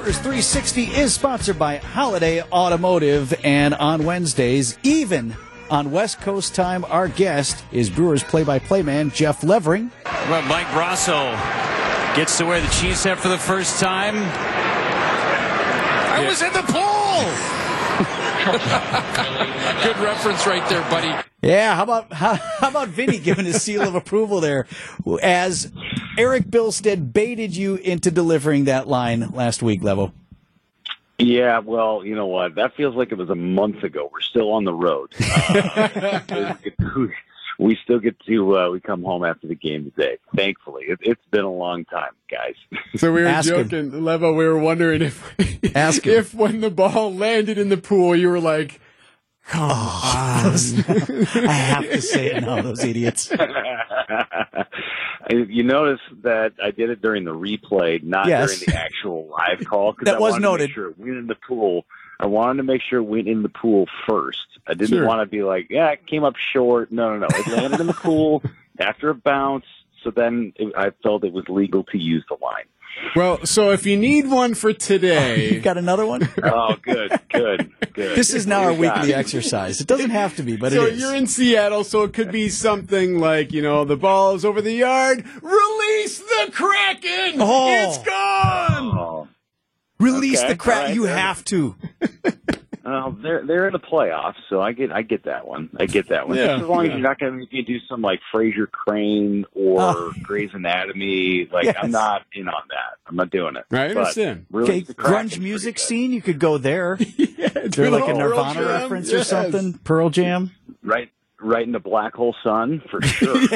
360 is sponsored by Holiday Automotive, and on Wednesdays, even on West Coast time, our guest is Brewers play-by-play man Jeff Levering. Well, Mike Brosseau gets to wear the Chiefs hat for the first time. I was in the pool. Good reference right there, buddy. Yeah, how about how, how about Vinny giving his seal of approval there, as Eric Bilstead baited you into delivering that line last week, Levo. Yeah, well, you know what? That feels like it was a month ago. We're still on the road. Uh, we still get to uh, we come home after the game today. Thankfully, it, has been a long time, guys. So we were Ask joking, him. Levo. We were wondering if Ask if when the ball landed in the pool, you were like, "Come oh, on!" I have to say it now. Those idiots. you notice that I did it during the replay, not yes. during the actual live call. that I was noted. To make sure it went in the pool. I wanted to make sure it went in the pool first. I didn't Sure. want to be like, yeah, it came up short. No, no, no. It landed in the pool after a bounce. So then it, I felt it was legal to use the line. Well, so if you need one for today. You today, got another one? Oh, good, good, good. This is now our What do you got? weekly exercise. It doesn't have to be, but so it is. you're in Seattle, so it could be something like, you know, the ball is over the yard. Release the Kraken! Oh. It's gone! Release Okay, the crap. all right, you all right. have to. Oh, they're they're in the playoffs, so I get I get that one. I get that one. Yeah, Just as long yeah. as you're not going to make me do some like Frasier Crane or Oh. Grey's Anatomy, like Yes. I'm not in on that. I'm not doing it. I But understand. really, Okay, the grunge music scene. You could go there. yeah, They're like a Nirvana Jam, reference or something. Pearl Jam. right right in the black hole sun for sure.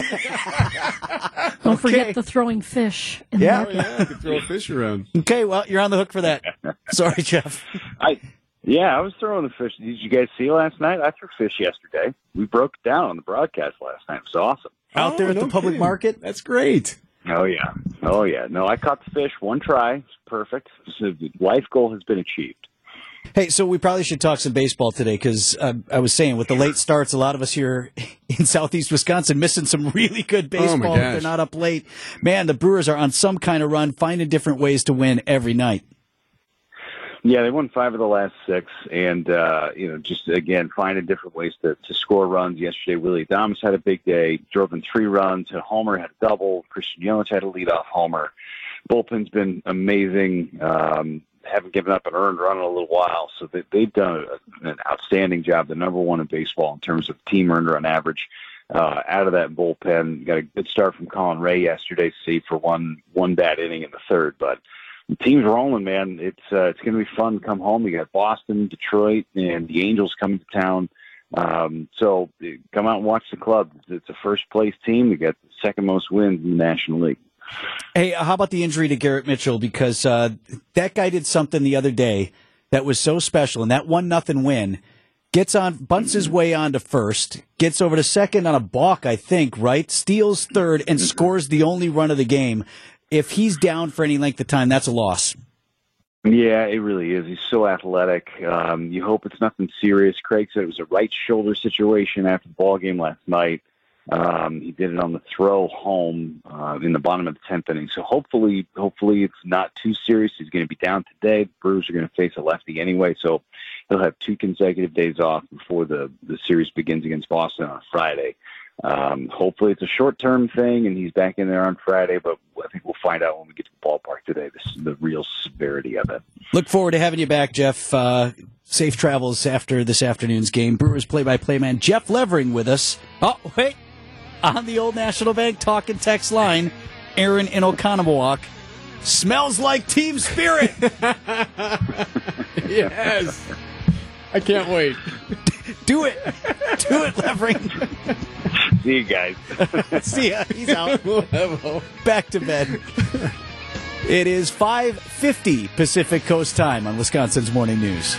Don't Okay. forget the throwing fish. In Yeah. Oh, yeah, you could throw a fish around. Okay, well, you're on the hook for that. Sorry, Jeff. I yeah, I was throwing the fish. Did you guys see last night? I threw fish yesterday. We broke down on the broadcast last night. It was awesome. Out Oh, there at oh, no the public kidding. market. That's great. Oh yeah, oh yeah. No, I caught the fish one try. It's perfect. So the life goal has been achieved. Hey, so we probably should talk some baseball today because uh, I was saying with the late starts, a lot of us here in southeast Wisconsin missing some really good Oh, baseball. if they're not up late. Man, the Brewers are on some kind of run, finding different ways to win every night. Yeah, they won five of the last six, and uh, you know, just again finding different ways to, to score runs. Yesterday, Willie Adames had a big day, drove in three runs. Had Homer had a double. Christian Yelich had a leadoff homer. Bullpen's been amazing. Um, haven't given up an earned run in a little while, so they, they've done an outstanding job. The number one in baseball in terms of team earned run average. Uh, out of that bullpen, got a good start from Colin Rea yesterday, save for one one bad inning in the third, but the team's rolling, man. It's uh, it's going to be fun. to Come home. You got Boston, Detroit, and the Angels coming to town. Um, so uh, come out and watch the club. It's a first place team. We got the second most wins in the National League. Hey, how about the injury to Garrett Mitchell? Because uh, that guy did something the other day that was so special, and that one nothing win gets on, bunts his way on to first, gets over to second on a balk, I think, right? Steals third and scores the only run of the game. If he's down for any length of time, that's a loss. Yeah, it really is. He's so athletic. Um, you hope it's nothing serious. Craig said it was a right shoulder situation after the ball game last night. Um, he did it on the throw home uh, in the bottom of the tenth inning. So hopefully, hopefully it's not too serious. He's going to be down today. The Brewers are going to face a lefty anyway, so he'll have two consecutive days off before the the series begins against Boston on Friday. Um, hopefully it's a short term thing and he's back in there on Friday, but I think we'll find out when we get to the ballpark today this, the real severity of it. Look forward to having you back, Jeff. Uh, safe travels after this afternoon's game. Brewers play-by-play man Jeff Levering with us. Oh, wait. On the Old National Bank talking text line, Aaron in Oconomowoc. Smells like team spirit. Yes. I can't wait. Do it. Do it, Levering. See you guys. See ya. He's out. Levo. Back to bed. It is 5.50 Pacific Coast time on Wisconsin's Morning News.